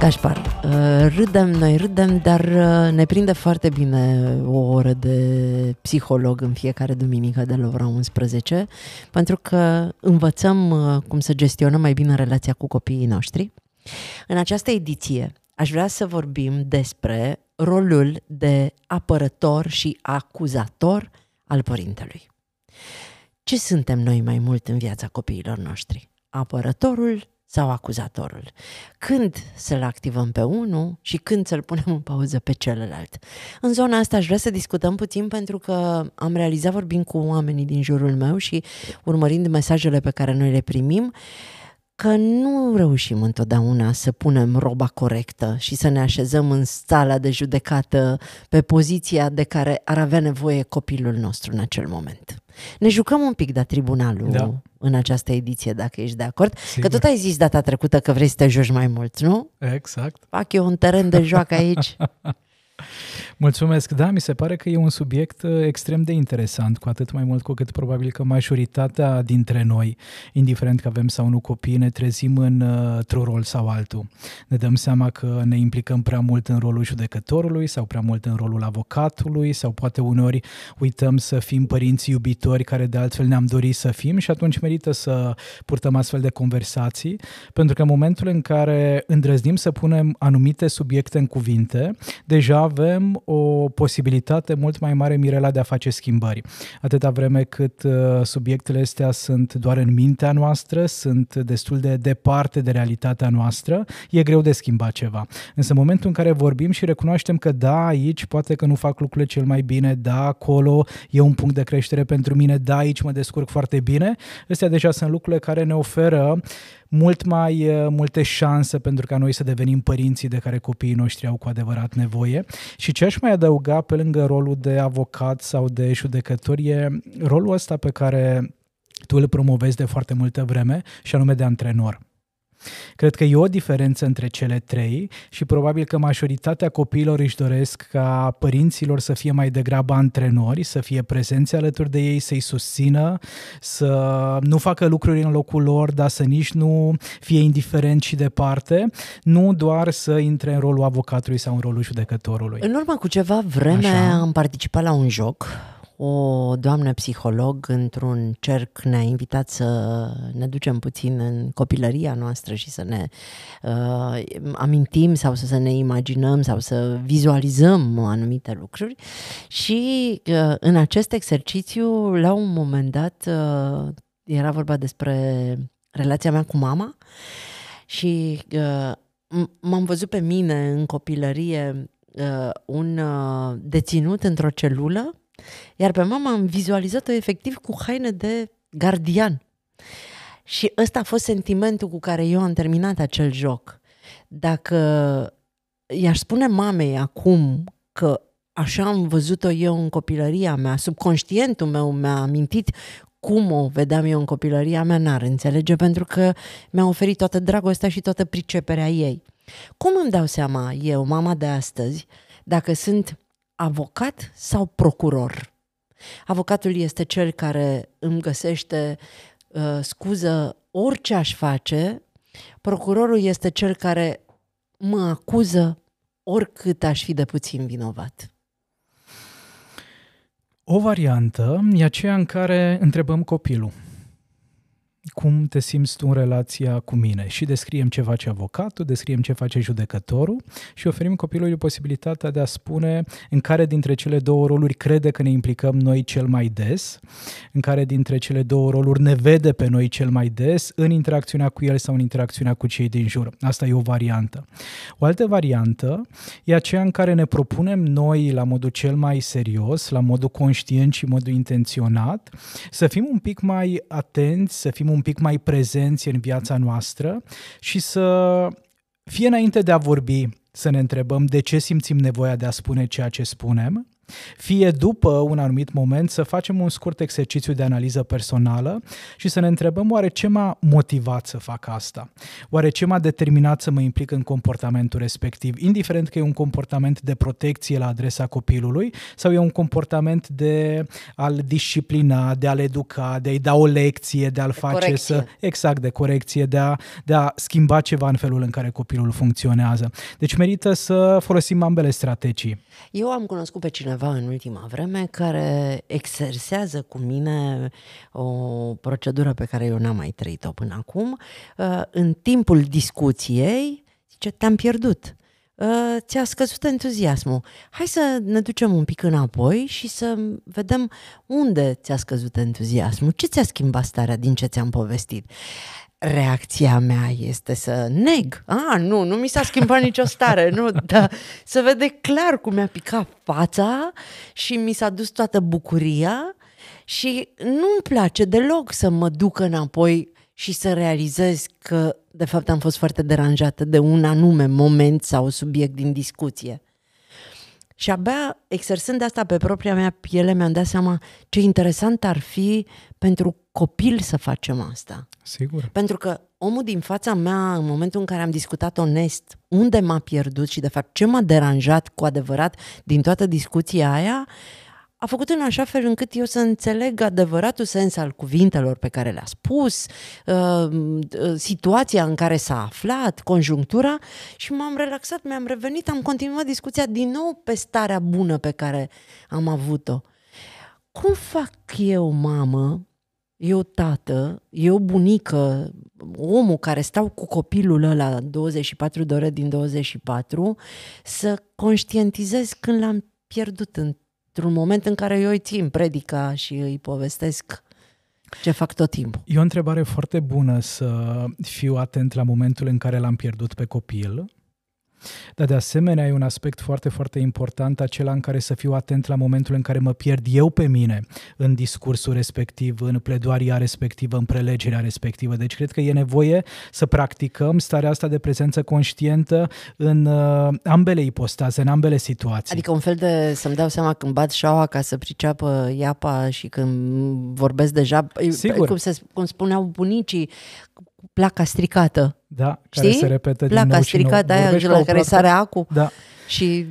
Gașpar, uh, râdem, noi râdem, dar uh, ne prinde foarte bine o oră de psiholog în fiecare duminică de la ora 11, pentru că învățăm uh, cum să gestionăm mai bine relația cu copiii noștri. În această ediție aș vrea să vorbim despre rolul de apărător și acuzator al părintelui. Ce suntem noi mai mult în viața copiilor noștri? Apărătorul sau acuzatorul. Când să-l activăm pe unul și când să-l punem în pauză pe celălalt. În zona asta aș vrea să discutăm puțin pentru că am realizat vorbind cu oamenii din jurul meu și urmărind mesajele pe care noi le primim, că nu reușim întotdeauna să punem roba corectă și să ne așezăm în sala de judecată pe poziția de care ar avea nevoie copilul nostru în acel moment. Ne jucăm un pic de tribunalul da. în această ediție, dacă ești de acord. Sigur. Că tot ai zis data trecută că vrei să te joci mai mult, nu? Exact. Fac eu un teren de joacă aici. Mulțumesc. Da, mi se pare că e un subiect uh, extrem de interesant, cu atât mai mult cu cât probabil că majoritatea dintre noi, indiferent că avem sau nu copii, ne trezim în, uh, într-un rol sau altul. Ne dăm seama că ne implicăm prea mult în rolul judecătorului sau prea mult în rolul avocatului sau poate uneori uităm să fim părinți iubitori care de altfel ne-am dorit să fim și atunci merită să purtăm astfel de conversații, pentru că în momentul în care îndrăznim să punem anumite subiecte în cuvinte, deja avem o posibilitate mult mai mare, Mirela, de a face schimbări. Atâta vreme cât uh, subiectele astea sunt doar în mintea noastră, sunt destul de departe de realitatea noastră, e greu de schimba ceva. Însă în momentul în care vorbim și recunoaștem că da, aici poate că nu fac lucrurile cel mai bine, da, acolo e un punct de creștere pentru mine, da, aici mă descurc foarte bine, astea deja sunt lucrurile care ne oferă mult mai uh, multe șanse pentru ca noi să devenim părinții de care copiii noștri au cu adevărat nevoie. Și ce aș mai adăuga pe lângă rolul de avocat sau de judecător e rolul ăsta pe care tu îl promovezi de foarte multă vreme și anume de antrenor. Cred că e o diferență între cele trei și probabil că majoritatea copiilor își doresc ca părinților să fie mai degrabă antrenori, să fie prezenți alături de ei, să-i susțină, să nu facă lucruri în locul lor, dar să nici nu fie indiferent și departe, nu doar să intre în rolul avocatului sau în rolul judecătorului. În urmă cu ceva vreme Așa. am participat la un joc o doamnă psiholog într-un cerc ne-a invitat să ne ducem puțin în copilăria noastră și să ne uh, amintim sau să, să ne imaginăm sau să vizualizăm anumite lucruri. Și uh, în acest exercițiu la un moment dat uh, era vorba despre relația mea cu mama și uh, m-am văzut pe mine în copilărie uh, un uh, deținut într-o celulă iar pe mama am vizualizat-o efectiv cu haine de gardian. Și ăsta a fost sentimentul cu care eu am terminat acel joc. Dacă i-aș spune mamei acum că așa am văzut-o eu în copilăria mea, subconștientul meu mi-a amintit cum o vedeam eu în copilăria mea, n-ar înțelege, pentru că mi-a oferit toată dragostea și toată priceperea ei. Cum îmi dau seama eu, mama de astăzi, dacă sunt avocat sau procuror. Avocatul este cel care îmi găsește uh, scuză orice aș face, procurorul este cel care mă acuză oricât aș fi de puțin vinovat. O variantă e aceea în care întrebăm copilul cum te simți tu în relația cu mine și descriem ce face avocatul, descriem ce face judecătorul și oferim copilului posibilitatea de a spune în care dintre cele două roluri crede că ne implicăm noi cel mai des, în care dintre cele două roluri ne vede pe noi cel mai des în interacțiunea cu el sau în interacțiunea cu cei din jur. Asta e o variantă. O altă variantă e aceea în care ne propunem noi la modul cel mai serios, la modul conștient și modul intenționat, să fim un pic mai atenți, să fim un pic mai prezenți în viața noastră și să fie înainte de a vorbi să ne întrebăm de ce simțim nevoia de a spune ceea ce spunem, fie după un anumit moment să facem un scurt exercițiu de analiză personală și să ne întrebăm oare ce m-a motivat să fac asta? Oare ce m-a determinat să mă implic în comportamentul respectiv, indiferent că e un comportament de protecție la adresa copilului sau e un comportament de a-l disciplina, de a-l educa, de a-i da o lecție, de a-l de face corecție. să... Exact, de corecție, de a, de a schimba ceva în felul în care copilul funcționează. Deci merită să folosim ambele strategii. Eu am cunoscut pe cineva cineva în ultima vreme care exersează cu mine o procedură pe care eu n-am mai trăit-o până acum. Uh, în timpul discuției, zice, te-am pierdut. Uh, ți-a scăzut entuziasmul. Hai să ne ducem un pic înapoi și să vedem unde ți-a scăzut entuziasmul, ce ți-a schimbat starea din ce ți-am povestit reacția mea este să neg. A, nu, nu mi s-a schimbat nicio stare, nu, dar să vede clar cum mi-a picat fața și mi s-a dus toată bucuria și nu-mi place deloc să mă duc înapoi și să realizez că, de fapt, am fost foarte deranjată de un anume moment sau subiect din discuție. Și abia exersând asta pe propria mea piele, mi-am dat seama ce interesant ar fi pentru copil să facem asta. Sigur. Pentru că omul din fața mea, în momentul în care am discutat onest unde m-a pierdut și de fapt ce m-a deranjat cu adevărat din toată discuția aia, a făcut în așa fel încât eu să înțeleg adevăratul sens al cuvintelor pe care le-a spus, uh, uh, situația în care s-a aflat, conjunctura și m-am relaxat, mi-am revenit, am continuat discuția din nou pe starea bună pe care am avut-o. Cum fac eu, mamă, eu tată, eu bunică, omul care stau cu copilul ăla 24 de ore din 24, să conștientizez când l-am pierdut într-un moment în care eu îi țin predica și îi povestesc ce fac tot timpul. E o întrebare foarte bună să fiu atent la momentul în care l-am pierdut pe copil, dar de asemenea e un aspect foarte, foarte important acela în care să fiu atent la momentul în care mă pierd eu pe mine în discursul respectiv, în pledoaria respectivă, în prelegerea respectivă. Deci cred că e nevoie să practicăm starea asta de prezență conștientă în uh, ambele ipostaze, în ambele situații. Adică un fel de să-mi dau seama când bat șaua ca să priceapă iapa și când vorbesc deja, Sigur. cum, se, cum spuneau bunicii, placa stricată. Da, Știi? care se repetă placa din nou stricată aia la care sare acu. Da. Și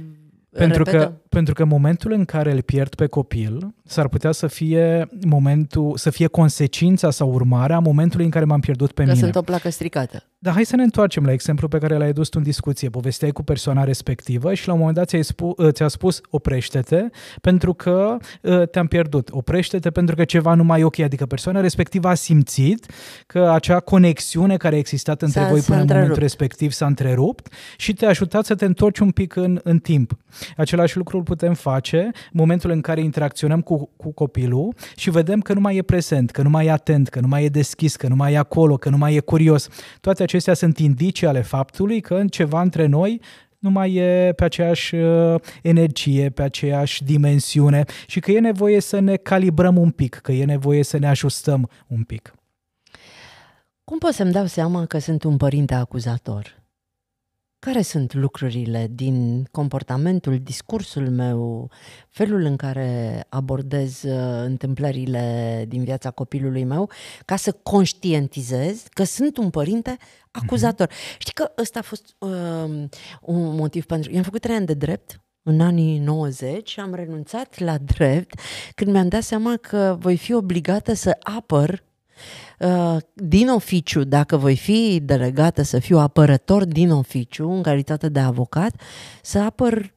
pentru că, pentru că momentul în care îl pierd pe copil s-ar putea să fie momentul, să fie consecința sau urmarea momentului în care m-am pierdut pe că mine. sunt o placă stricată. Dar hai să ne întoarcem la exemplu pe care l-ai dus tu în discuție. Povesteai cu persoana respectivă și la un moment dat ți-a spus, ți-a spus oprește-te pentru că ă, te-am pierdut. Oprește-te pentru că ceva nu mai e ok. Adică persoana respectivă a simțit că acea conexiune care a existat între s-a, voi până în momentul respectiv s-a întrerupt și te-a ajutat să te întorci un pic în, în timp. Același lucru îl putem face în momentul în care interacționăm cu, cu copilul și vedem că nu mai e prezent, că nu mai e atent, că nu mai e deschis, că nu mai e acolo, că nu mai e curios. Toate acestea sunt indicii ale faptului că ceva între noi nu mai e pe aceeași uh, energie, pe aceeași dimensiune și că e nevoie să ne calibrăm un pic, că e nevoie să ne ajustăm un pic. Cum pot să-mi dau seama că sunt un părinte acuzator? Care sunt lucrurile din comportamentul, discursul meu, felul în care abordez uh, întâmplările din viața copilului meu, ca să conștientizez că sunt un părinte acuzator. Mm-hmm. Știi că ăsta a fost uh, un motiv pentru... I-am făcut trei ani de drept în anii 90 și am renunțat la drept când mi-am dat seama că voi fi obligată să apăr Uh, din oficiu, dacă voi fi delegată să fiu apărător din oficiu, în calitate de avocat, să apăr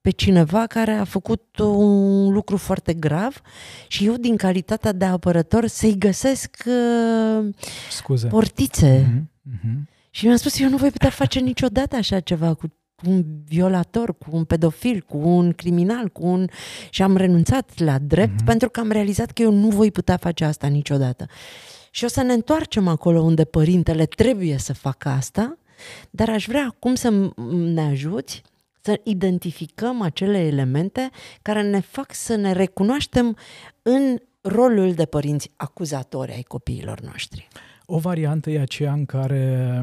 pe cineva care a făcut un lucru foarte grav și eu, din calitatea de apărător, să-i găsesc uh, Scuze. portițe. Mm-hmm. Mm-hmm. Și mi-am spus, eu nu voi putea face niciodată așa ceva cu un violator, cu un pedofil, cu un criminal, cu un... Și am renunțat la drept mm-hmm. pentru că am realizat că eu nu voi putea face asta niciodată. Și o să ne întoarcem acolo unde părintele trebuie să facă asta, dar aș vrea acum să ne ajuți să identificăm acele elemente care ne fac să ne recunoaștem în rolul de părinți acuzatori ai copiilor noștri. O variantă e aceea în care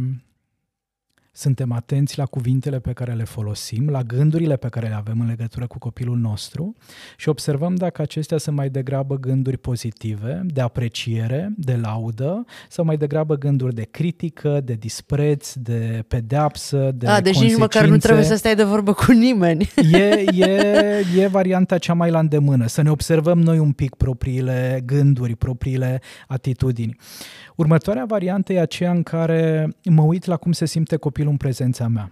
suntem atenți la cuvintele pe care le folosim, la gândurile pe care le avem în legătură cu copilul nostru și observăm dacă acestea sunt mai degrabă gânduri pozitive, de apreciere, de laudă, sau mai degrabă gânduri de critică, de dispreț, de pedeapsă, de A, deci nici măcar nu trebuie să stai de vorbă cu nimeni. E, e, e varianta cea mai la îndemână, să ne observăm noi un pic propriile gânduri, propriile atitudini. Următoarea variantă e aceea în care mă uit la cum se simte copilul în prezența mea.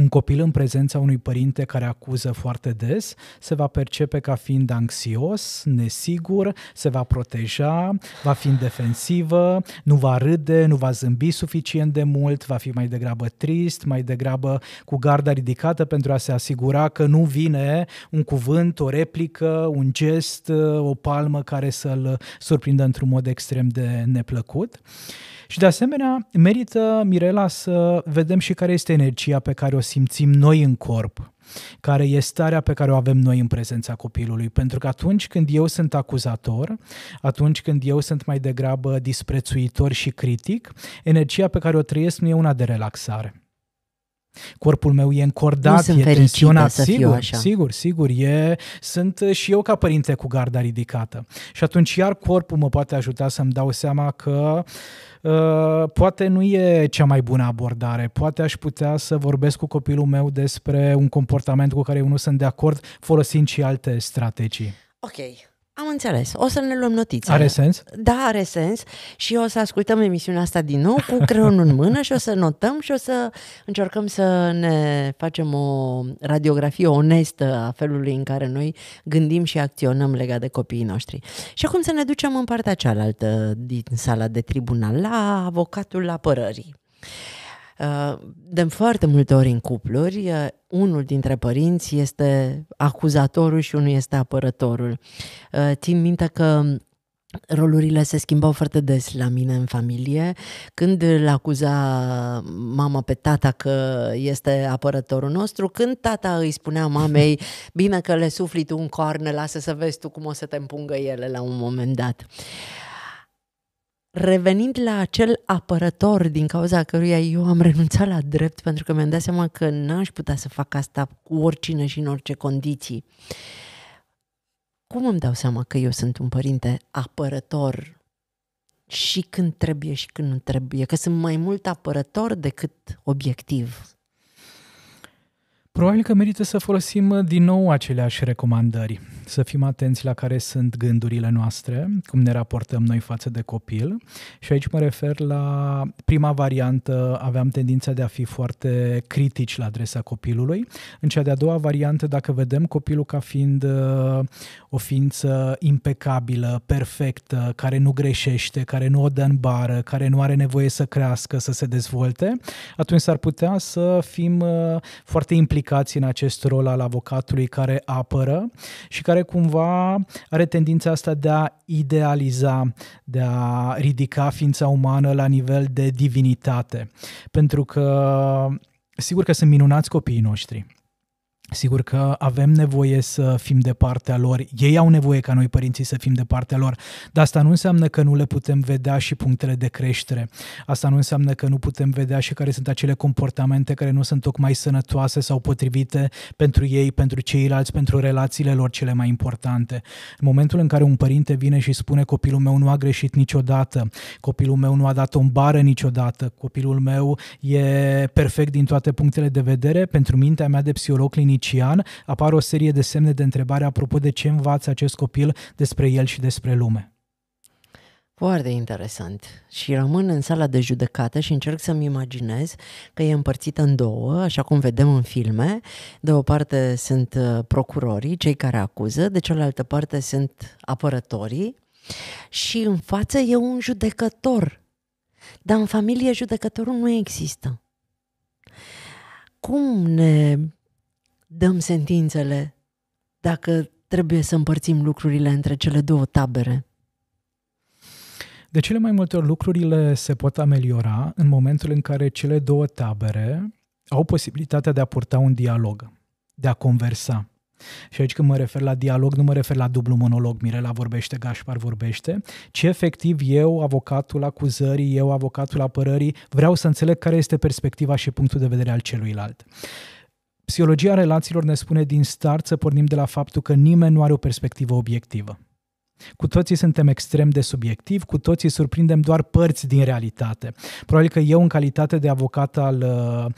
Un copil în prezența unui părinte care acuză foarte des se va percepe ca fiind anxios, nesigur, se va proteja, va fi în defensivă, nu va râde, nu va zâmbi suficient de mult, va fi mai degrabă trist, mai degrabă cu garda ridicată pentru a se asigura că nu vine un cuvânt, o replică, un gest, o palmă care să-l surprindă într-un mod extrem de neplăcut. Și de asemenea, merită, Mirela, să vedem și care este energia pe care o simțim noi în corp, care e starea pe care o avem noi în prezența copilului. Pentru că atunci când eu sunt acuzator, atunci când eu sunt mai degrabă disprețuitor și critic, energia pe care o trăiesc nu e una de relaxare. Corpul meu e încordat, e tensionat. Sigur, așa. sigur, sigur. E, sunt și eu ca părinte cu garda ridicată. Și atunci iar corpul mă poate ajuta să-mi dau seama că uh, poate nu e cea mai bună abordare. Poate aș putea să vorbesc cu copilul meu despre un comportament cu care eu nu sunt de acord, folosind și alte strategii. Ok. Am înțeles. O să ne luăm notițe. Are sens? Da, are sens. Și o să ascultăm emisiunea asta din nou cu creionul în mână și o să notăm și o să încercăm să ne facem o radiografie onestă a felului în care noi gândim și acționăm legat de copiii noștri. Și acum să ne ducem în partea cealaltă din sala de tribunal, la avocatul apărării. Uh, de foarte multe ori în cupluri, uh, unul dintre părinți este acuzatorul și unul este apărătorul. Uh, țin minte că rolurile se schimbau foarte des la mine în familie. Când îl acuza mama pe tata că este apărătorul nostru, când tata îi spunea mamei, bine că le sufli tu un coarne, lasă să vezi tu cum o să te împungă ele la un moment dat. Uh, revenind la acel apărător din cauza căruia eu am renunțat la drept pentru că mi-am dat seama că n-aș putea să fac asta cu oricine și în orice condiții. Cum îmi dau seama că eu sunt un părinte apărător și când trebuie și când nu trebuie? Că sunt mai mult apărător decât obiectiv. Probabil că merită să folosim uh, din nou aceleași recomandări, să fim atenți la care sunt gândurile noastre, cum ne raportăm noi față de copil. Și aici mă refer la prima variantă, aveam tendința de a fi foarte critici la adresa copilului. În cea de-a doua variantă, dacă vedem copilul ca fiind uh, o ființă impecabilă, perfectă, care nu greșește, care nu o dă în bară, care nu are nevoie să crească, să se dezvolte, atunci s-ar putea să fim uh, foarte implicați implicați în acest rol al avocatului care apără și care cumva are tendința asta de a idealiza, de a ridica ființa umană la nivel de divinitate. Pentru că sigur că sunt minunați copiii noștri Sigur că avem nevoie să fim de partea lor, ei au nevoie ca noi părinții să fim de partea lor, dar asta nu înseamnă că nu le putem vedea și punctele de creștere. Asta nu înseamnă că nu putem vedea și care sunt acele comportamente care nu sunt tocmai sănătoase sau potrivite pentru ei, pentru ceilalți, pentru relațiile lor cele mai importante. În momentul în care un părinte vine și spune copilul meu nu a greșit niciodată, copilul meu nu a dat o bară niciodată, copilul meu e perfect din toate punctele de vedere, pentru mintea mea de psiholog clinic clinician, apar o serie de semne de întrebare apropo de ce învață acest copil despre el și despre lume. Foarte interesant. Și rămân în sala de judecată și încerc să-mi imaginez că e împărțită în două, așa cum vedem în filme. De o parte sunt uh, procurorii, cei care acuză, de cealaltă parte sunt apărătorii și în față e un judecător. Dar în familie judecătorul nu există. Cum ne dăm sentințele dacă trebuie să împărțim lucrurile între cele două tabere? De cele mai multe ori lucrurile se pot ameliora în momentul în care cele două tabere au posibilitatea de a purta un dialog, de a conversa, Și aici când mă refer la dialog, nu mă refer la dublu monolog, Mirela vorbește, Gașpar vorbește, ci efectiv eu, avocatul acuzării, eu, avocatul apărării, vreau să înțeleg care este perspectiva și punctul de vedere al celuilalt. Psihologia relațiilor ne spune din start să pornim de la faptul că nimeni nu are o perspectivă obiectivă. Cu toții suntem extrem de subiectivi, cu toții surprindem doar părți din realitate. Probabil că eu, în calitate de avocat al, uh, uh,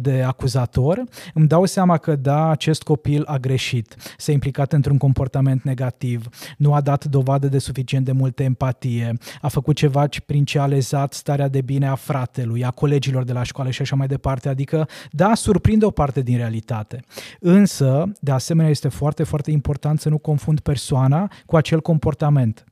de acuzator, îmi dau seama că da, acest copil a greșit, s-a implicat într-un comportament negativ, nu a dat dovadă de suficient de multă empatie, a făcut ceva prin ce a lezat starea de bine a fratelui, a colegilor de la școală și așa mai departe. Adică, da, surprinde o parte din realitate. Însă, de asemenea, este foarte, foarte important să nu confund persoana cu acel comportament.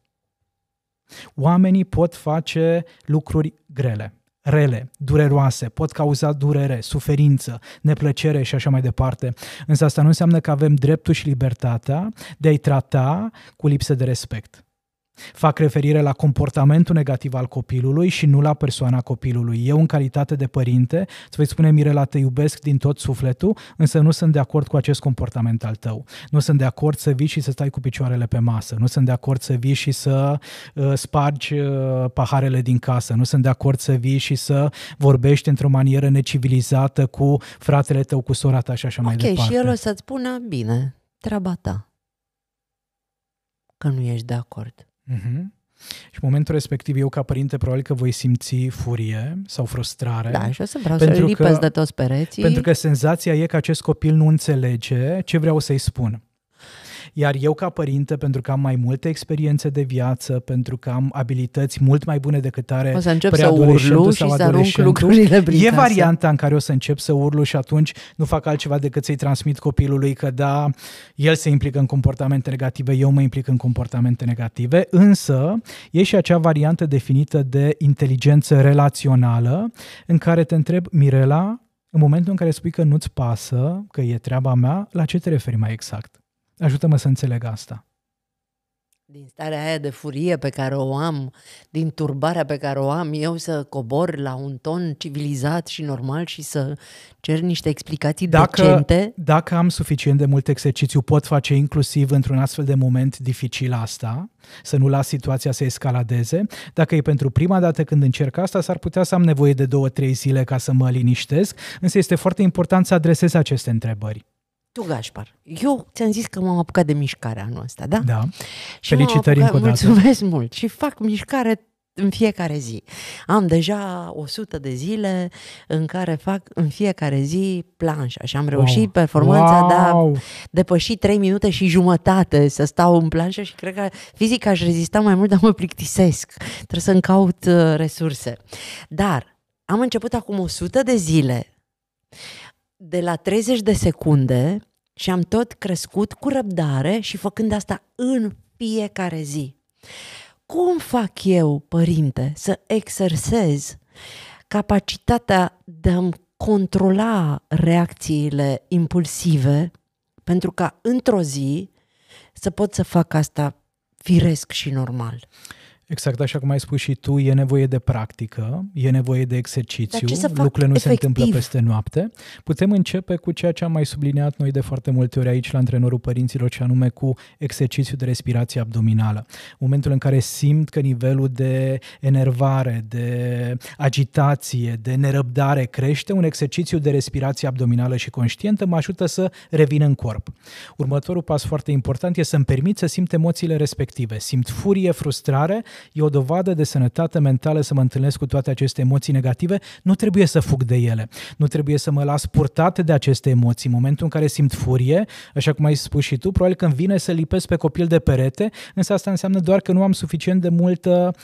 Oamenii pot face lucruri grele, rele, dureroase, pot cauza durere, suferință, neplăcere și așa mai departe. Însă asta nu înseamnă că avem dreptul și libertatea de a-i trata cu lipsă de respect. Fac referire la comportamentul negativ al copilului și nu la persoana copilului. Eu, în calitate de părinte, îți voi spune, Mirela, te iubesc din tot sufletul, însă nu sunt de acord cu acest comportament al tău. Nu sunt de acord să vii și să stai cu picioarele pe masă. Nu sunt de acord să vii și să uh, spargi uh, paharele din casă. Nu sunt de acord să vii și să vorbești într-o manieră necivilizată cu fratele tău, cu sora ta și așa okay, mai departe. Ok, și el o să-ți spună, bine, treaba ta. Că nu ești de acord. Uh-huh. Și în momentul respectiv, eu ca părinte, probabil că voi simți furie sau frustrare. Da, și o să vreau să-l lipesc de toți pereții. Pentru că senzația e că acest copil nu înțelege ce vreau să-i spun. Iar eu ca părinte, pentru că am mai multe experiențe de viață, pentru că am abilități mult mai bune decât are o să încep să urlu și să arunc lucrurile prin E casă. varianta în care o să încep să urlu și atunci nu fac altceva decât să-i transmit copilului că da, el se implică în comportamente negative, eu mă implic în comportamente negative, însă e și acea variantă definită de inteligență relațională în care te întreb, Mirela, în momentul în care spui că nu-ți pasă, că e treaba mea, la ce te referi mai exact? Ajută-mă să înțeleg asta. Din starea aia de furie pe care o am, din turbarea pe care o am, eu să cobor la un ton civilizat și normal și să cer niște explicații dacă, decente. Dacă am suficient de mult exercițiu, pot face inclusiv într-un astfel de moment dificil asta, să nu las situația să escaladeze. Dacă e pentru prima dată când încerc asta, s-ar putea să am nevoie de două, trei zile ca să mă liniștesc, însă este foarte important să adresez aceste întrebări. Tu, Gașpar, eu ți-am zis că m-am apucat de mișcare anul ăsta, da? Da. Și Felicitări încă o dată. Mulțumesc mult și fac mișcare în fiecare zi. Am deja 100 de zile în care fac în fiecare zi planșa și am reușit wow. performanța wow. de a depăși 3 minute și jumătate să stau în planșă și cred că fizic aș rezista mai mult, dar mă plictisesc. Trebuie să-mi caut uh, resurse. Dar am început acum 100 de zile de la 30 de secunde și am tot crescut cu răbdare și făcând asta în fiecare zi. Cum fac eu, părinte, să exersez capacitatea de a-mi controla reacțiile impulsive pentru ca într-o zi să pot să fac asta firesc și normal? Exact așa cum ai spus și tu, e nevoie de practică, e nevoie de exercițiu, lucrurile nu efectiv? se întâmplă peste noapte. Putem începe cu ceea ce am mai subliniat noi de foarte multe ori aici la antrenorul părinților, ce anume cu exercițiul de respirație abdominală. Momentul în care simt că nivelul de enervare, de agitație, de nerăbdare crește, un exercițiu de respirație abdominală și conștientă mă ajută să revin în corp. Următorul pas foarte important este să-mi permit să simt emoțiile respective. Simt furie, frustrare, e o dovadă de sănătate mentală să mă întâlnesc cu toate aceste emoții negative, nu trebuie să fug de ele, nu trebuie să mă las purtate de aceste emoții. În momentul în care simt furie, așa cum ai spus și tu, probabil că îmi vine să lipesc pe copil de perete, însă asta înseamnă doar că nu am suficient de multă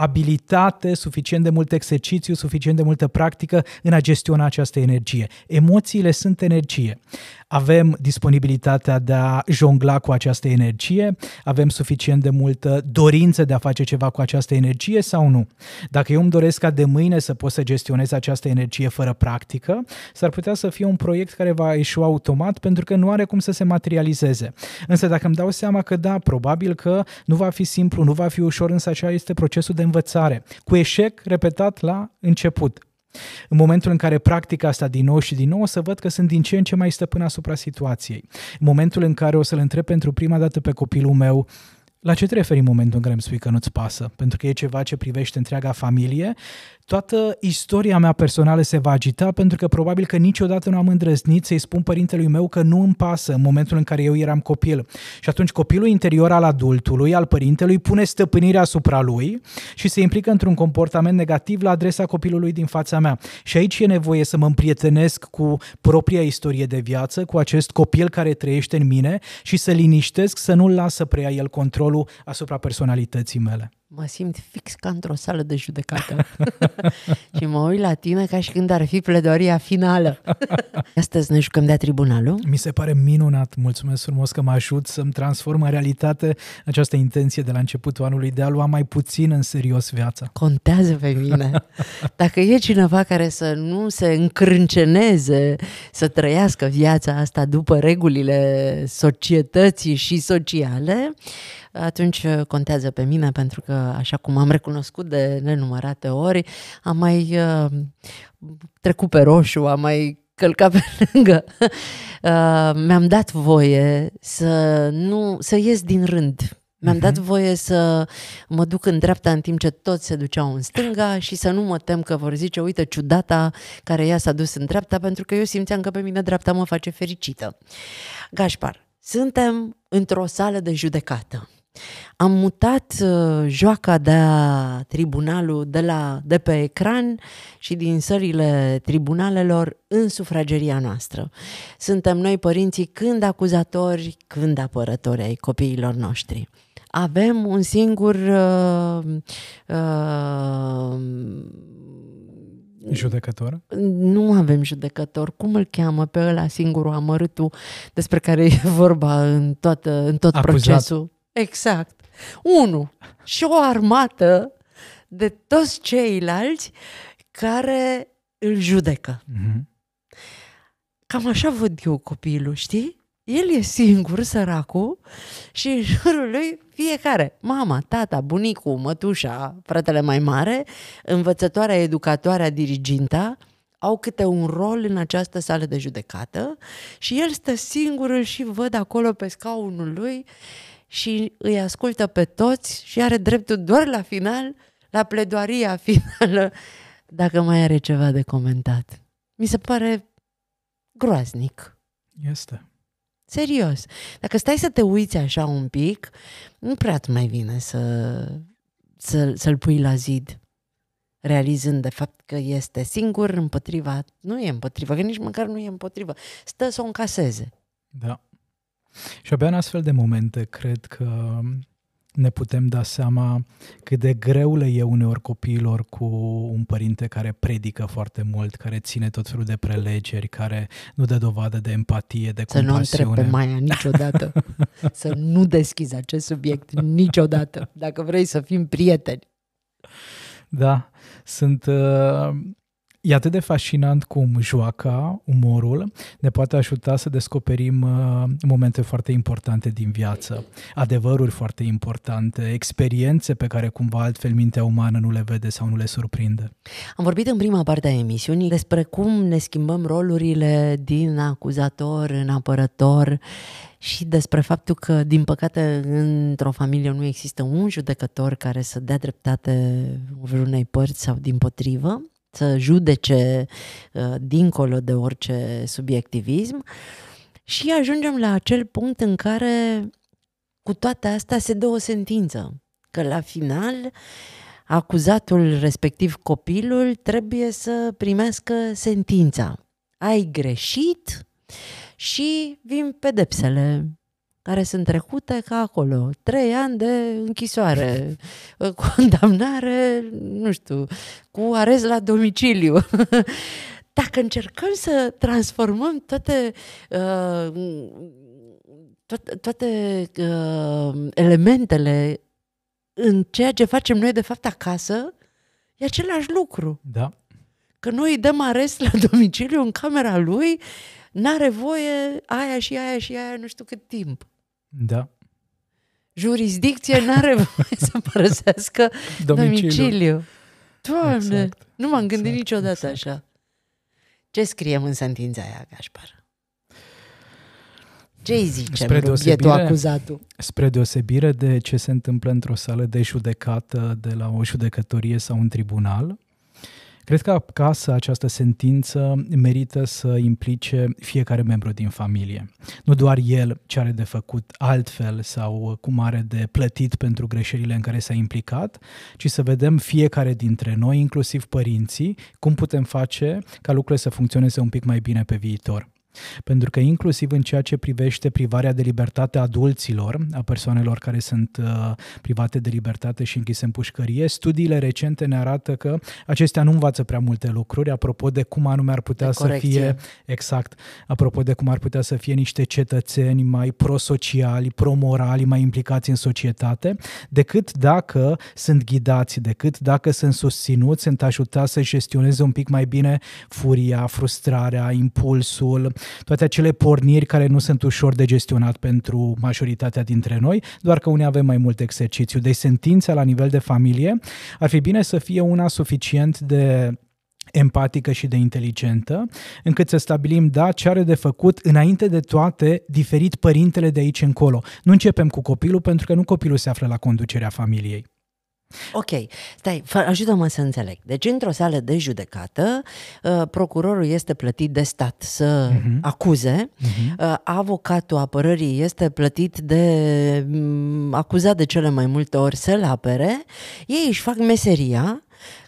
abilitate, suficient de mult exercițiu, suficient de multă practică în a gestiona această energie. Emoțiile sunt energie avem disponibilitatea de a jongla cu această energie, avem suficient de multă dorință de a face ceva cu această energie sau nu. Dacă eu îmi doresc ca de mâine să pot să gestionez această energie fără practică, s-ar putea să fie un proiect care va ieșua automat pentru că nu are cum să se materializeze. Însă dacă îmi dau seama că da, probabil că nu va fi simplu, nu va fi ușor, însă așa este procesul de învățare. Cu eșec repetat la început În momentul în care practic asta din nou și din nou, o să văd că sunt din ce în ce mai stăpân asupra situației. În momentul în care o să-l întreb pentru prima dată pe copilul meu, la ce te referi în momentul în care îmi spui că nu-ți pasă? Pentru că e ceva ce privește întreaga familie toată istoria mea personală se va agita pentru că probabil că niciodată nu am îndrăznit să-i spun părintelui meu că nu îmi pasă în momentul în care eu eram copil. Și atunci copilul interior al adultului, al părintelui, pune stăpânirea asupra lui și se implică într-un comportament negativ la adresa copilului din fața mea. Și aici e nevoie să mă împrietenesc cu propria istorie de viață, cu acest copil care trăiește în mine și să liniștesc să nu-l las să preia el controlul asupra personalității mele mă simt fix ca într-o sală de judecată. și mă uit la tine ca și când ar fi pledoaria finală. Astăzi ne jucăm de tribunalul. Mi se pare minunat. Mulțumesc frumos că mă ajut să-mi transform în realitate această intenție de la începutul anului de a lua mai puțin în serios viața. Contează pe mine. Dacă e cineva care să nu se încrânceneze să trăiască viața asta după regulile societății și sociale, atunci uh, contează pe mine pentru că, așa cum am recunoscut de nenumărate ori, am mai uh, trecut pe roșu, am mai călcat pe lângă. Uh, mi-am dat voie să nu să ies din rând. Mi-am uh-huh. dat voie să mă duc în dreapta în timp ce toți se duceau în stânga și să nu mă tem că vor zice, uite, ciudata care ea s-a dus în dreapta, pentru că eu simțeam că pe mine dreapta mă face fericită. Gașpar, suntem într-o sală de judecată. Am mutat uh, joaca de tribunalul de, la, de pe ecran și din sările tribunalelor în sufrageria noastră. Suntem noi părinții când acuzatori, când apărători ai copiilor noștri. Avem un singur uh, uh, Judecător? Nu avem judecător. Cum îl cheamă pe ăla singurul amărâtul despre care e vorba în, toată, în tot Acuzat. procesul? Exact. Unu. Și o armată de toți ceilalți care îl judecă. Mm-hmm. Cam așa văd eu copilul, știi? El e singur, săracul, și în jurul lui fiecare, mama, tata, bunicul, mătușa, fratele mai mare, învățătoarea, educatoarea, diriginta, au câte un rol în această sală de judecată și el stă singur, îl și văd acolo pe scaunul lui și îi ascultă pe toți și are dreptul doar la final, la pledoaria finală, dacă mai are ceva de comentat. Mi se pare groaznic. Este. Serios. Dacă stai să te uiți așa un pic, nu prea mai vine să, să, să-l pui la zid, realizând de fapt că este singur împotriva, nu e împotriva, că nici măcar nu e împotriva, stă să o încaseze. Da. Și abia în astfel de momente cred că ne putem da seama cât de greu le e uneori copiilor cu un părinte care predică foarte mult, care ține tot felul de prelegeri, care nu dă dovadă de empatie, de Să compasiune. Să nu întreb pe Maia niciodată. să nu deschizi acest subiect niciodată, dacă vrei să fim prieteni. Da, sunt uh, E atât de fascinant cum joaca, umorul, ne poate ajuta să descoperim uh, momente foarte importante din viață, adevăruri foarte importante, experiențe pe care cumva altfel mintea umană nu le vede sau nu le surprinde. Am vorbit în prima parte a emisiunii despre cum ne schimbăm rolurile din acuzator în apărător și despre faptul că, din păcate, într-o familie nu există un judecător care să dea dreptate vreunei părți sau din potrivă să judece uh, dincolo de orice subiectivism și ajungem la acel punct în care cu toate astea se dă o sentință, că la final acuzatul, respectiv copilul, trebuie să primească sentința. Ai greșit și vin pedepsele care sunt trecute ca acolo. Trei ani de închisoare, condamnare, nu știu, cu arest la domiciliu. Dacă încercăm să transformăm toate, uh, toate, toate uh, elementele în ceea ce facem noi de fapt acasă, e același lucru. Da. Că noi îi dăm arest la domiciliu în camera lui, n-are voie aia și aia și aia nu știu cât timp. Da. Jurisdicție nu are voie să părăsească domiciliu. domiciliu. Doamne, exact. nu m-am gândit exact, niciodată exact. așa. Ce scriem în sentința aia, Gașpar? Ce îi zicem spre deosebire, acuzatul? Spre deosebire de ce se întâmplă într-o sală de judecată de la o judecătorie sau un tribunal, Cred că acasă această sentință merită să implice fiecare membru din familie. Nu doar el ce are de făcut altfel sau cum are de plătit pentru greșelile în care s-a implicat, ci să vedem fiecare dintre noi, inclusiv părinții, cum putem face ca lucrurile să funcționeze un pic mai bine pe viitor. Pentru că inclusiv în ceea ce privește privarea de libertate a adulților, a persoanelor care sunt uh, private de libertate și închise în pușcărie, studiile recente ne arată că acestea nu învață prea multe lucruri, apropo de cum anume ar putea să fie, exact, apropo de cum ar putea să fie niște cetățeni mai prosociali, promorali, mai implicați în societate, decât dacă sunt ghidați, decât dacă sunt susținuți, sunt ajutați să gestioneze un pic mai bine furia, frustrarea, impulsul, toate acele porniri care nu sunt ușor de gestionat pentru majoritatea dintre noi, doar că unii avem mai mult exercițiu. Deci sentința la nivel de familie ar fi bine să fie una suficient de empatică și de inteligentă, încât să stabilim, da, ce are de făcut înainte de toate diferit părintele de aici încolo. Nu începem cu copilul pentru că nu copilul se află la conducerea familiei. Ok, stai, ajută-mă să înțeleg. Deci, într-o sală de judecată, uh, procurorul este plătit de stat să uh-huh. acuze, uh-huh. Uh, avocatul apărării este plătit de um, acuzat de cele mai multe ori să-l apere, ei își fac meseria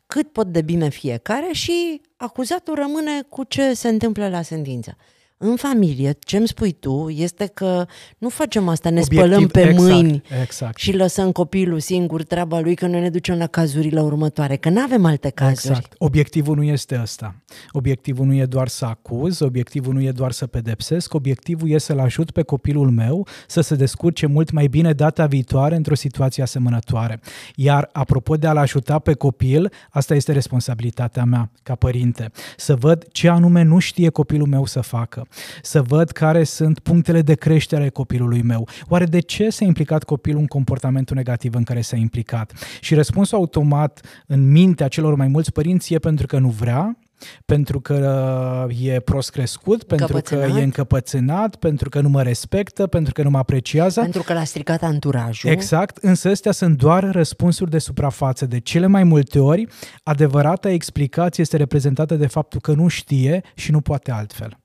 cât pot de bine fiecare și acuzatul rămâne cu ce se întâmplă la sentință în familie, ce îmi spui tu este că nu facem asta, ne Obiectiv, spălăm pe exact, mâini exact. și lăsăm copilul singur treaba lui că noi ne ducem la cazurile următoare, că nu avem alte cazuri. Exact. Obiectivul nu este ăsta. Obiectivul nu e doar să acuz, obiectivul nu e doar să pedepsesc, obiectivul e să-l ajut pe copilul meu să se descurce mult mai bine data viitoare într-o situație asemănătoare. Iar apropo de a-l ajuta pe copil, asta este responsabilitatea mea ca părinte. Să văd ce anume nu știe copilul meu să facă să văd care sunt punctele de creștere ale copilului meu. Oare de ce s-a implicat copilul în comportamentul negativ în care s-a implicat? Și răspunsul automat în mintea celor mai mulți părinți e pentru că nu vrea, pentru că uh, e prost crescut, pentru că e încăpățânat, pentru că nu mă respectă, pentru că nu mă apreciază. Pentru că l-a stricat anturajul. Exact, însă astea sunt doar răspunsuri de suprafață. De cele mai multe ori, adevărata explicație este reprezentată de faptul că nu știe și nu poate altfel.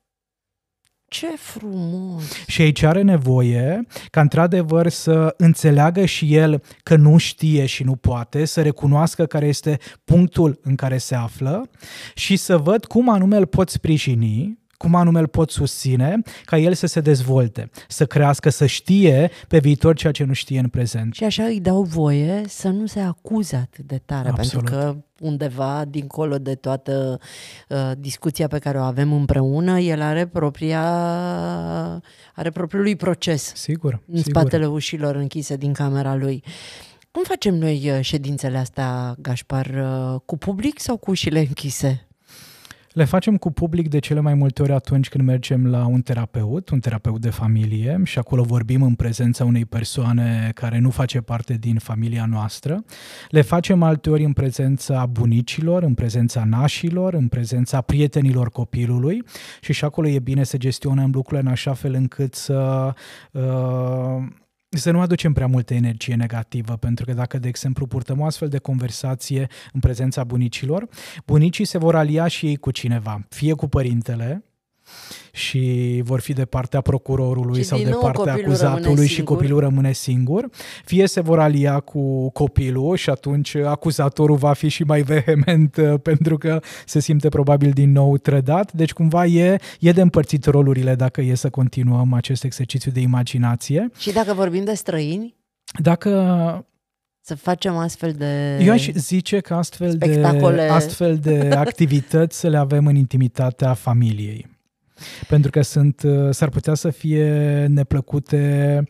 Ce frumos! Și aici are nevoie ca într-adevăr să înțeleagă și el că nu știe și nu poate, să recunoască care este punctul în care se află și să văd cum anume îl pot sprijini cum anume îl pot susține ca el să se dezvolte, să crească, să știe pe viitor ceea ce nu știe în prezent. Și așa îi dau voie să nu se acuze atât de tare, Absolut. pentru că undeva, dincolo de toată uh, discuția pe care o avem împreună, el are propria are propriul lui proces. Sigur. În sigur. spatele ușilor închise din camera lui. Cum facem noi uh, ședințele astea, Gașpar, uh, cu public sau cu ușile închise? Le facem cu public de cele mai multe ori atunci când mergem la un terapeut, un terapeut de familie și acolo vorbim în prezența unei persoane care nu face parte din familia noastră. Le facem alteori în prezența bunicilor, în prezența nașilor, în prezența prietenilor copilului și și acolo e bine să gestionăm lucrurile în așa fel încât să uh, să nu aducem prea multă energie negativă, pentru că dacă, de exemplu, purtăm o astfel de conversație în prezența bunicilor, bunicii se vor alia și ei cu cineva, fie cu părintele, și vor fi de partea procurorului și sau de partea acuzatului și copilul rămâne singur, fie se vor alia cu copilul și atunci acuzatorul va fi și mai vehement uh, pentru că se simte probabil din nou trădat, deci cumva e, e de împărțit rolurile dacă e să continuăm acest exercițiu de imaginație. Și dacă vorbim de străini? Dacă să facem astfel de Eu aș zice că astfel spectacole. de, astfel de activități să le avem în intimitatea familiei. Pentru că sunt, uh, s-ar putea să fie neplăcute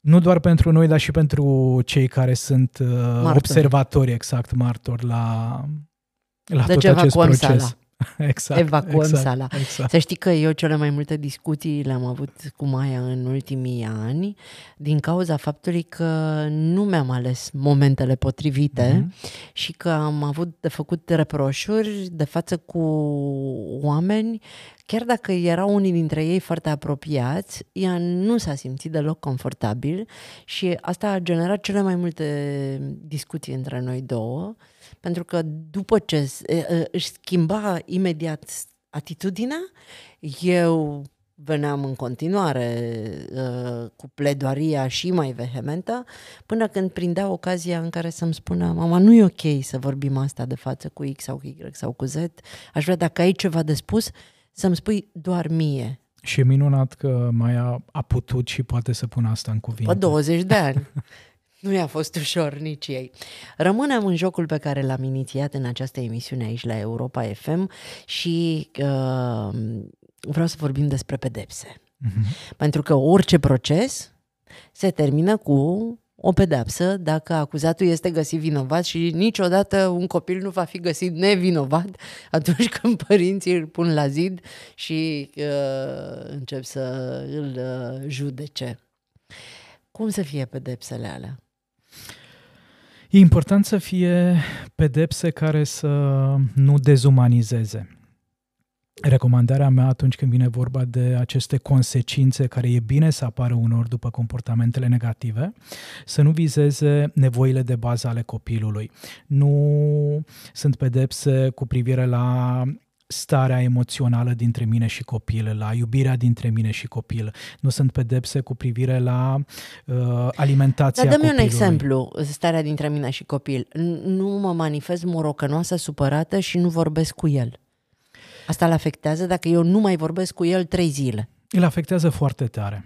nu doar pentru noi, dar și pentru cei care sunt uh, martori. observatori, exact, martori la, la tot acest proces. exact, evacuăm exact, sala. Exact. Să știi că eu cele mai multe discuții le-am avut cu Maia în ultimii ani din cauza faptului că nu mi-am ales momentele potrivite mm-hmm. și că am avut de făcut reproșuri de față cu oameni chiar dacă erau unii dintre ei foarte apropiați, ea nu s-a simțit deloc confortabil și asta a generat cele mai multe discuții între noi două, pentru că după ce își schimba imediat atitudinea, eu veneam în continuare uh, cu pledoaria și mai vehementă, până când prindea ocazia în care să-mi spună mama, nu e ok să vorbim asta de față cu X sau cu Y sau cu Z, aș vrea dacă ai ceva de spus, să-mi spui doar mie. Și e minunat că Maia a putut și poate să pună asta în cuvinte. Pe 20 de ani. Nu i-a fost ușor nici ei. Rămânem în jocul pe care l-am inițiat în această emisiune aici la Europa FM și uh, vreau să vorbim despre pedepse. Uh-huh. Pentru că orice proces se termină cu o pedepsă dacă acuzatul este găsit vinovat și niciodată un copil nu va fi găsit nevinovat atunci când părinții îl pun la zid și uh, încep să îl uh, judece. Cum să fie pedepsele alea? E important să fie pedepse care să nu dezumanizeze. Recomandarea mea atunci când vine vorba de aceste consecințe care e bine să apară unor după comportamentele negative, să nu vizeze nevoile de bază ale copilului. Nu sunt pedepse cu privire la starea emoțională dintre mine și copil, la iubirea dintre mine și copil. Nu sunt pedepse cu privire la uh, alimentația Dar dă-mi copilului. un exemplu, starea dintre mine și copil. Nu mă manifest morocănoasă, supărată și nu vorbesc cu el. Asta îl afectează dacă eu nu mai vorbesc cu el trei zile. Îl afectează foarte tare.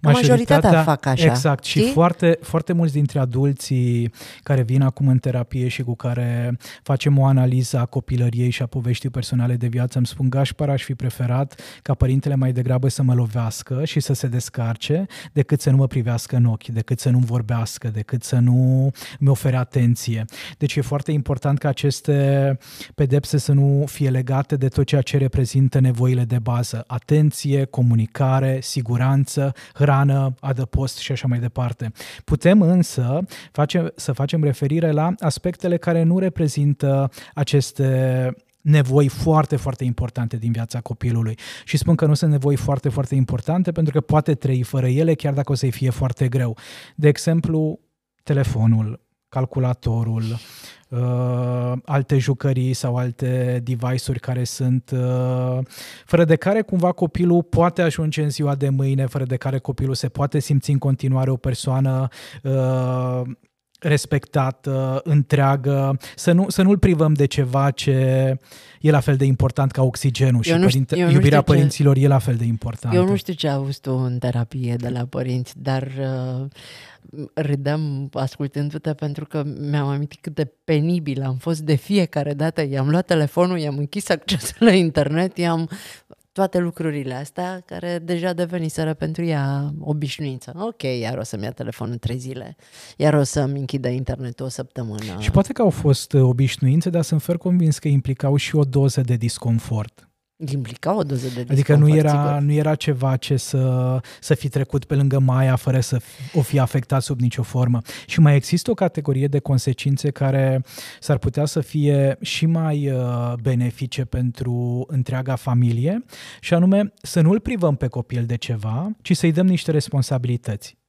Majoritatea, majoritatea fac așa. Exact. Știi? Și foarte, foarte mulți dintre adulții care vin acum în terapie și cu care facem o analiză a copilăriei și a poveștii personale de viață îmi spun Gașpar, aș fi preferat ca părintele mai degrabă să mă lovească și să se descarce decât să nu mă privească în ochi, decât să nu vorbească, decât să nu mi ofere atenție. Deci e foarte important ca aceste pedepse să nu fie legate de tot ceea ce reprezintă nevoile de bază. Atenție, comunicare, siguranță, hrană, adăpost și așa mai departe. Putem însă face, să facem referire la aspectele care nu reprezintă aceste nevoi foarte, foarte importante din viața copilului. Și spun că nu sunt nevoi foarte, foarte importante pentru că poate trăi fără ele, chiar dacă o să-i fie foarte greu. De exemplu, telefonul, calculatorul, uh, alte jucării sau alte device-uri care sunt uh, fără de care cumva copilul poate ajunge în ziua de mâine, fără de care copilul se poate simți în continuare o persoană uh, respectată, întreagă, să, nu, să nu-l privăm de ceva ce e la fel de important ca oxigenul eu și nu părinte, eu iubirea nu părinților ce, e la fel de importantă. Eu nu știu ce auzi tu în terapie de la părinți, dar uh, râdeam ascultându-te pentru că mi-am amintit cât de penibil am fost de fiecare dată. I-am luat telefonul, i-am închis accesul la internet, i-am toate lucrurile astea care deja deveniseră pentru ea obișnuință. Ok, iar o să-mi ia telefonul trei zile, iar o să-mi închidă internetul o săptămână. Și poate că au fost obișnuințe, dar sunt fer convins că implicau și o doză de disconfort implica o doză de Adică nu era, nu era ceva ce să, să fi trecut pe lângă Maia fără să o fi afectat sub nicio formă. Și mai există o categorie de consecințe care s-ar putea să fie și mai uh, benefice pentru întreaga familie și anume să nu-l privăm pe copil de ceva, ci să-i dăm niște responsabilități.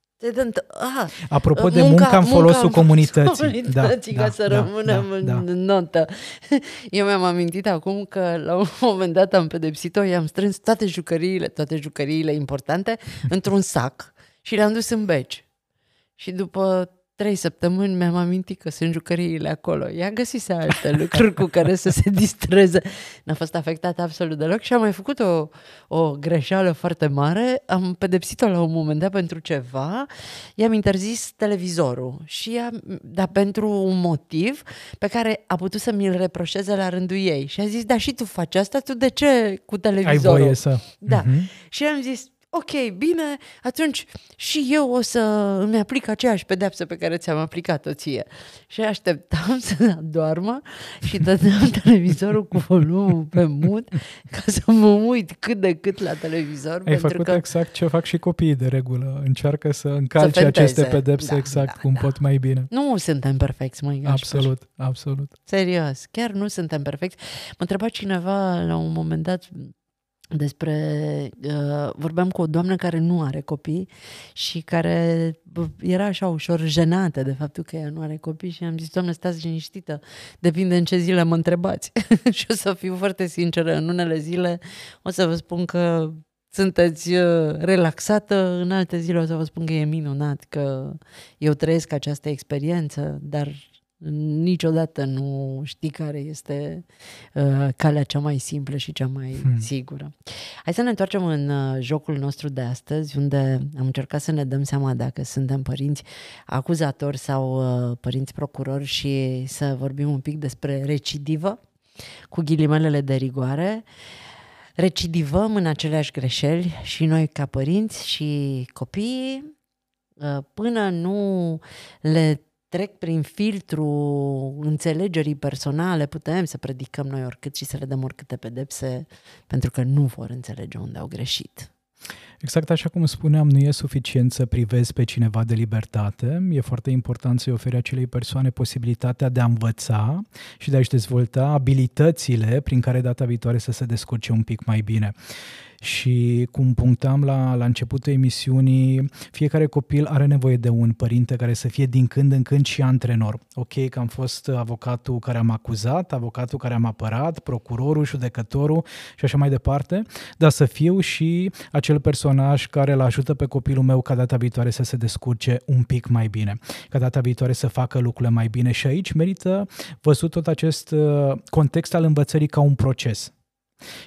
Aha, Apropo de munca, munca în folosul munca comunității. comunității da, ca da, să da, rămânem da, în da. notă. Eu mi-am amintit acum că la un moment dat am pedepsit-o, i-am strâns toate jucăriile, toate jucăriile importante într-un sac și le-am dus în beci. Și după trei săptămâni mi-am amintit că sunt jucăriile acolo. Ea găsise alte lucruri cu care să se distreze. N-a fost afectată absolut deloc și am mai făcut o, o greșeală foarte mare. Am pedepsit-o la un moment dat pentru ceva. I-am interzis televizorul și ea, dar pentru un motiv pe care a putut să mi-l reproșeze la rândul ei. Și a zis, da, și tu faci asta, tu de ce cu televizorul? Ai voie să... Da. Uh-huh. Și am zis, ok, bine, atunci și eu o să îmi aplic aceeași pedepsă pe care ți-am aplicat-o ție. Și așteptam să doarmă și dădeam televizorul cu volumul pe mut ca să mă uit cât de cât la televizor. Ai pentru făcut că... exact ce fac și copiii de regulă. Încearcă să încalce să aceste pedepse da, exact da, cum da. pot mai bine. Nu suntem perfecți, măi Absolut, absolut. Serios, chiar nu suntem perfecți. Mă întreba cineva la un moment dat despre... Uh, vorbeam cu o doamnă care nu are copii și care era așa ușor jenată de faptul că ea nu are copii și am zis, doamnă, stați liniștită, depinde în ce zile mă întrebați. și o să fiu foarte sinceră, în unele zile o să vă spun că sunteți uh, relaxată, în alte zile o să vă spun că e minunat, că eu trăiesc această experiență, dar niciodată nu știi care este uh, calea cea mai simplă și cea mai hmm. sigură. Hai să ne întoarcem în uh, jocul nostru de astăzi, unde am încercat să ne dăm seama dacă suntem părinți acuzatori sau uh, părinți procurori și să vorbim un pic despre recidivă, cu ghilimelele de rigoare. Recidivăm în aceleași greșeli și noi ca părinți și copiii uh, până nu le trec prin filtru înțelegerii personale, putem să predicăm noi oricât și să le dăm oricâte pedepse, pentru că nu vor înțelege unde au greșit. Exact așa cum spuneam, nu e suficient să privezi pe cineva de libertate, e foarte important să-i oferi acelei persoane posibilitatea de a învăța și de a-și dezvolta abilitățile prin care data viitoare să se descurce un pic mai bine și cum punctam la, la începutul emisiunii, fiecare copil are nevoie de un părinte care să fie din când în când și antrenor. Ok, că am fost avocatul care am acuzat, avocatul care am apărat, procurorul, judecătorul și așa mai departe, dar să fiu și acel personaj care îl ajută pe copilul meu ca data viitoare să se descurce un pic mai bine, ca data viitoare să facă lucrurile mai bine și aici merită văzut tot acest uh, context al învățării ca un proces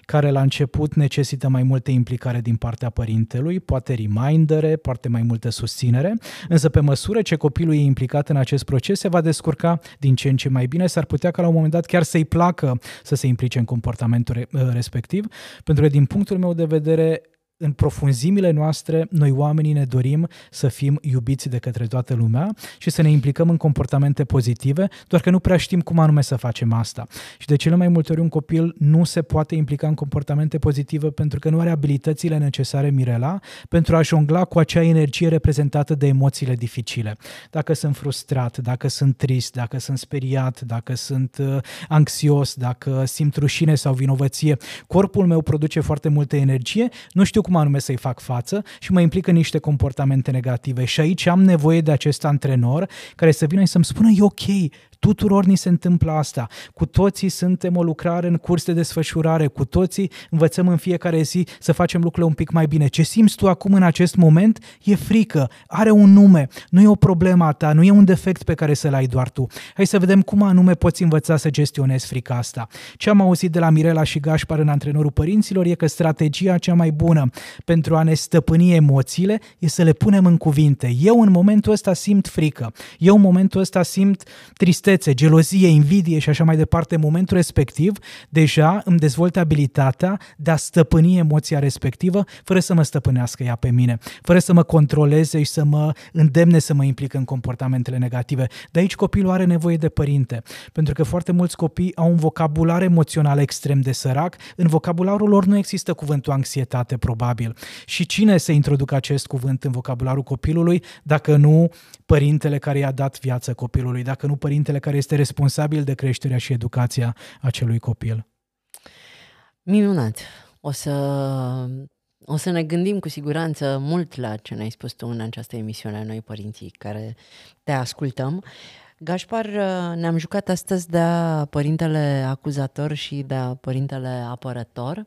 care la început necesită mai multe implicare din partea părintelui, poate remindere, poate mai multă susținere, însă pe măsură ce copilul e implicat în acest proces, se va descurca din ce în ce mai bine, s-ar putea ca la un moment dat chiar să-i placă să se implice în comportamentul respectiv, pentru că din punctul meu de vedere în profunzimile noastre, noi oamenii ne dorim să fim iubiți de către toată lumea și să ne implicăm în comportamente pozitive, doar că nu prea știm cum anume să facem asta. Și de cele mai multe ori un copil nu se poate implica în comportamente pozitive pentru că nu are abilitățile necesare, Mirela, pentru a jongla cu acea energie reprezentată de emoțiile dificile. Dacă sunt frustrat, dacă sunt trist, dacă sunt speriat, dacă sunt uh, anxios, dacă simt rușine sau vinovăție, corpul meu produce foarte multă energie, nu știu cum anume să-i fac față și mă implic în niște comportamente negative. Și aici am nevoie de acest antrenor care să vină și să-mi spună, e ok, Tuturor ni se întâmplă asta. Cu toții suntem o lucrare în curs de desfășurare, cu toții învățăm în fiecare zi să facem lucrurile un pic mai bine. Ce simți tu acum în acest moment e frică, are un nume, nu e o problemă a ta, nu e un defect pe care să-l ai doar tu. Hai să vedem cum anume poți învăța să gestionezi frica asta. Ce am auzit de la Mirela și Gașpar în antrenorul părinților e că strategia cea mai bună pentru a ne stăpâni emoțiile e să le punem în cuvinte. Eu în momentul ăsta simt frică, eu în momentul ăsta simt tristețe, tristețe, gelozie, invidie și așa mai departe, în momentul respectiv, deja îmi dezvolt abilitatea de a stăpâni emoția respectivă fără să mă stăpânească ea pe mine, fără să mă controleze și să mă îndemne să mă implic în comportamentele negative. De aici copilul are nevoie de părinte, pentru că foarte mulți copii au un vocabular emoțional extrem de sărac, în vocabularul lor nu există cuvântul anxietate, probabil. Și cine să introducă acest cuvânt în vocabularul copilului, dacă nu părintele care i-a dat viață copilului, dacă nu părintele care este responsabil de creșterea și educația acelui copil. Minunat! O să, o să ne gândim cu siguranță mult la ce ne-ai spus tu în această emisiune, noi părinții care te ascultăm. Gașpar, ne-am jucat astăzi de a părintele acuzator și de a părintele apărător.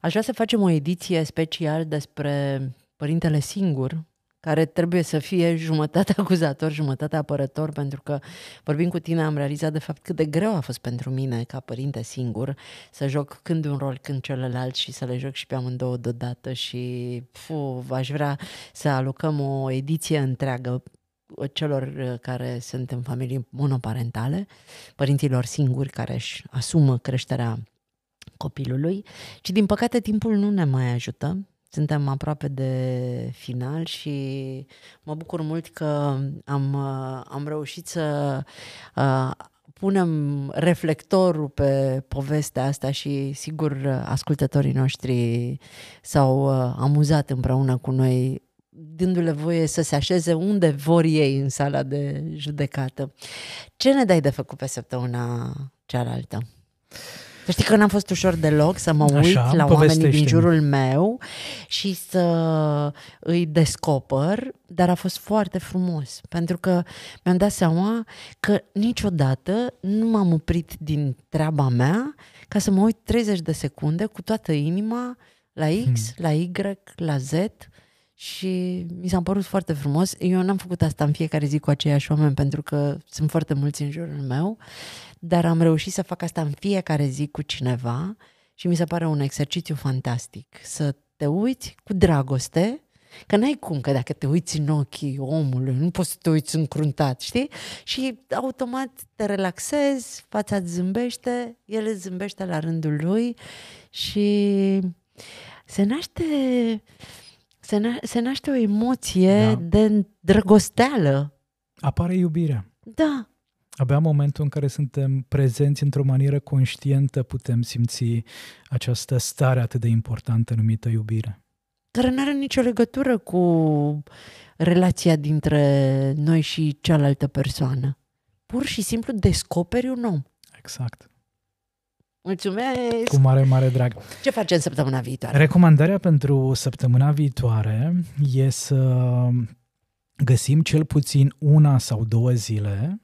Aș vrea să facem o ediție special despre părintele singur, care trebuie să fie jumătate acuzator, jumătate apărător, pentru că vorbind cu tine am realizat de fapt cât de greu a fost pentru mine ca părinte singur să joc când un rol, când celălalt și să le joc și pe amândouă deodată și fu, aș vrea să alocăm o ediție întreagă celor care sunt în familii monoparentale, părinților singuri care își asumă creșterea copilului, ci din păcate timpul nu ne mai ajută suntem aproape de final și mă bucur mult că am, am reușit să uh, punem reflectorul pe povestea asta și sigur ascultătorii noștri s-au uh, amuzat împreună cu noi dându-le voie să se așeze unde vor ei în sala de judecată. Ce ne dai de făcut pe săptămâna cealaltă? Să știi că n-am fost ușor deloc să mă uit Așa, la oamenii din jurul meu și să îi descoper, dar a fost foarte frumos, pentru că mi-am dat seama că niciodată nu m-am oprit din treaba mea ca să mă uit 30 de secunde cu toată inima la X, hmm. la Y, la Z și mi s-a părut foarte frumos. Eu n-am făcut asta în fiecare zi cu aceiași oameni pentru că sunt foarte mulți în jurul meu, dar am reușit să fac asta în fiecare zi cu cineva și mi se pare un exercițiu fantastic. Să te uiți cu dragoste, că n-ai cum, că dacă te uiți în ochii omului, nu poți să te uiți încruntat, știi? Și automat te relaxezi, fața îți zâmbește, el îți zâmbește la rândul lui și se naște se, na- se naște o emoție da. de drăgosteală. Apare iubirea. Da. Abia în momentul în care suntem prezenți într-o manieră conștientă putem simți această stare atât de importantă numită iubire. Care nu are nicio legătură cu relația dintre noi și cealaltă persoană. Pur și simplu descoperi un om. Exact. Mulțumesc! Cu mare, mare drag. Ce facem săptămâna viitoare? Recomandarea pentru săptămâna viitoare e să găsim cel puțin una sau două zile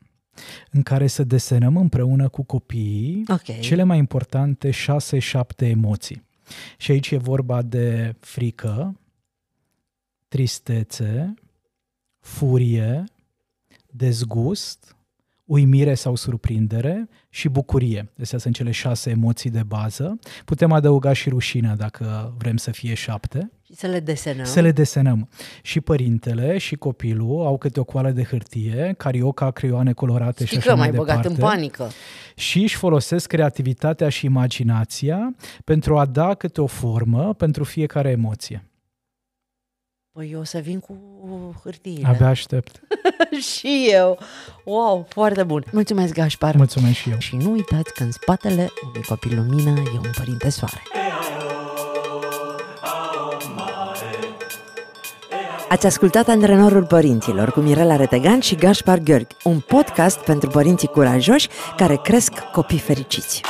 în care să desenăm împreună cu copiii okay. cele mai importante șase-șapte emoții. Și aici e vorba de frică, tristețe, furie, dezgust, uimire sau surprindere și bucurie. Astea sunt cele șase emoții de bază. Putem adăuga și rușinea dacă vrem să fie șapte. Și să le desenăm. Să le desenăm. Și părintele și copilul au câte o coală de hârtie, carioca, creioane colorate Știi și așa mai, mai departe. în panică. Și își folosesc creativitatea și imaginația pentru a da câte o formă pentru fiecare emoție. Păi eu o să vin cu hârtiile. Abia aștept. și eu. Wow, foarte bun. Mulțumesc, Gașpar. Mulțumesc și eu. Și nu uitați că în spatele unui copil lumină e un părinte soare. Ați ascultat Antrenorul Părinților cu Mirela Retegan și Gașpar Gheorghe, un podcast pentru părinții curajoși care cresc copii fericiți.